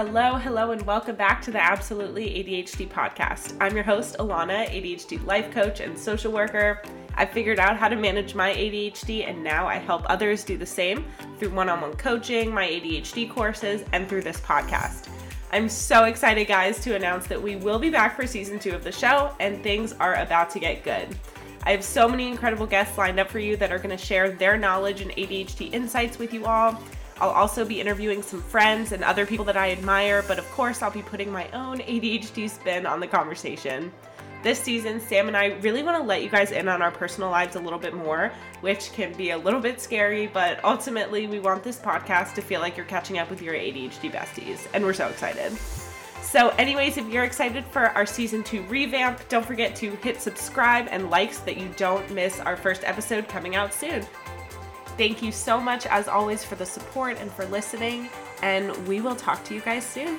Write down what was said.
Hello, hello, and welcome back to the Absolutely ADHD podcast. I'm your host, Alana, ADHD life coach and social worker. I've figured out how to manage my ADHD, and now I help others do the same through one on one coaching, my ADHD courses, and through this podcast. I'm so excited, guys, to announce that we will be back for season two of the show, and things are about to get good. I have so many incredible guests lined up for you that are going to share their knowledge and ADHD insights with you all. I'll also be interviewing some friends and other people that I admire, but of course, I'll be putting my own ADHD spin on the conversation. This season, Sam and I really want to let you guys in on our personal lives a little bit more, which can be a little bit scary, but ultimately, we want this podcast to feel like you're catching up with your ADHD besties, and we're so excited. So, anyways, if you're excited for our season two revamp, don't forget to hit subscribe and like so that you don't miss our first episode coming out soon. Thank you so much, as always, for the support and for listening, and we will talk to you guys soon.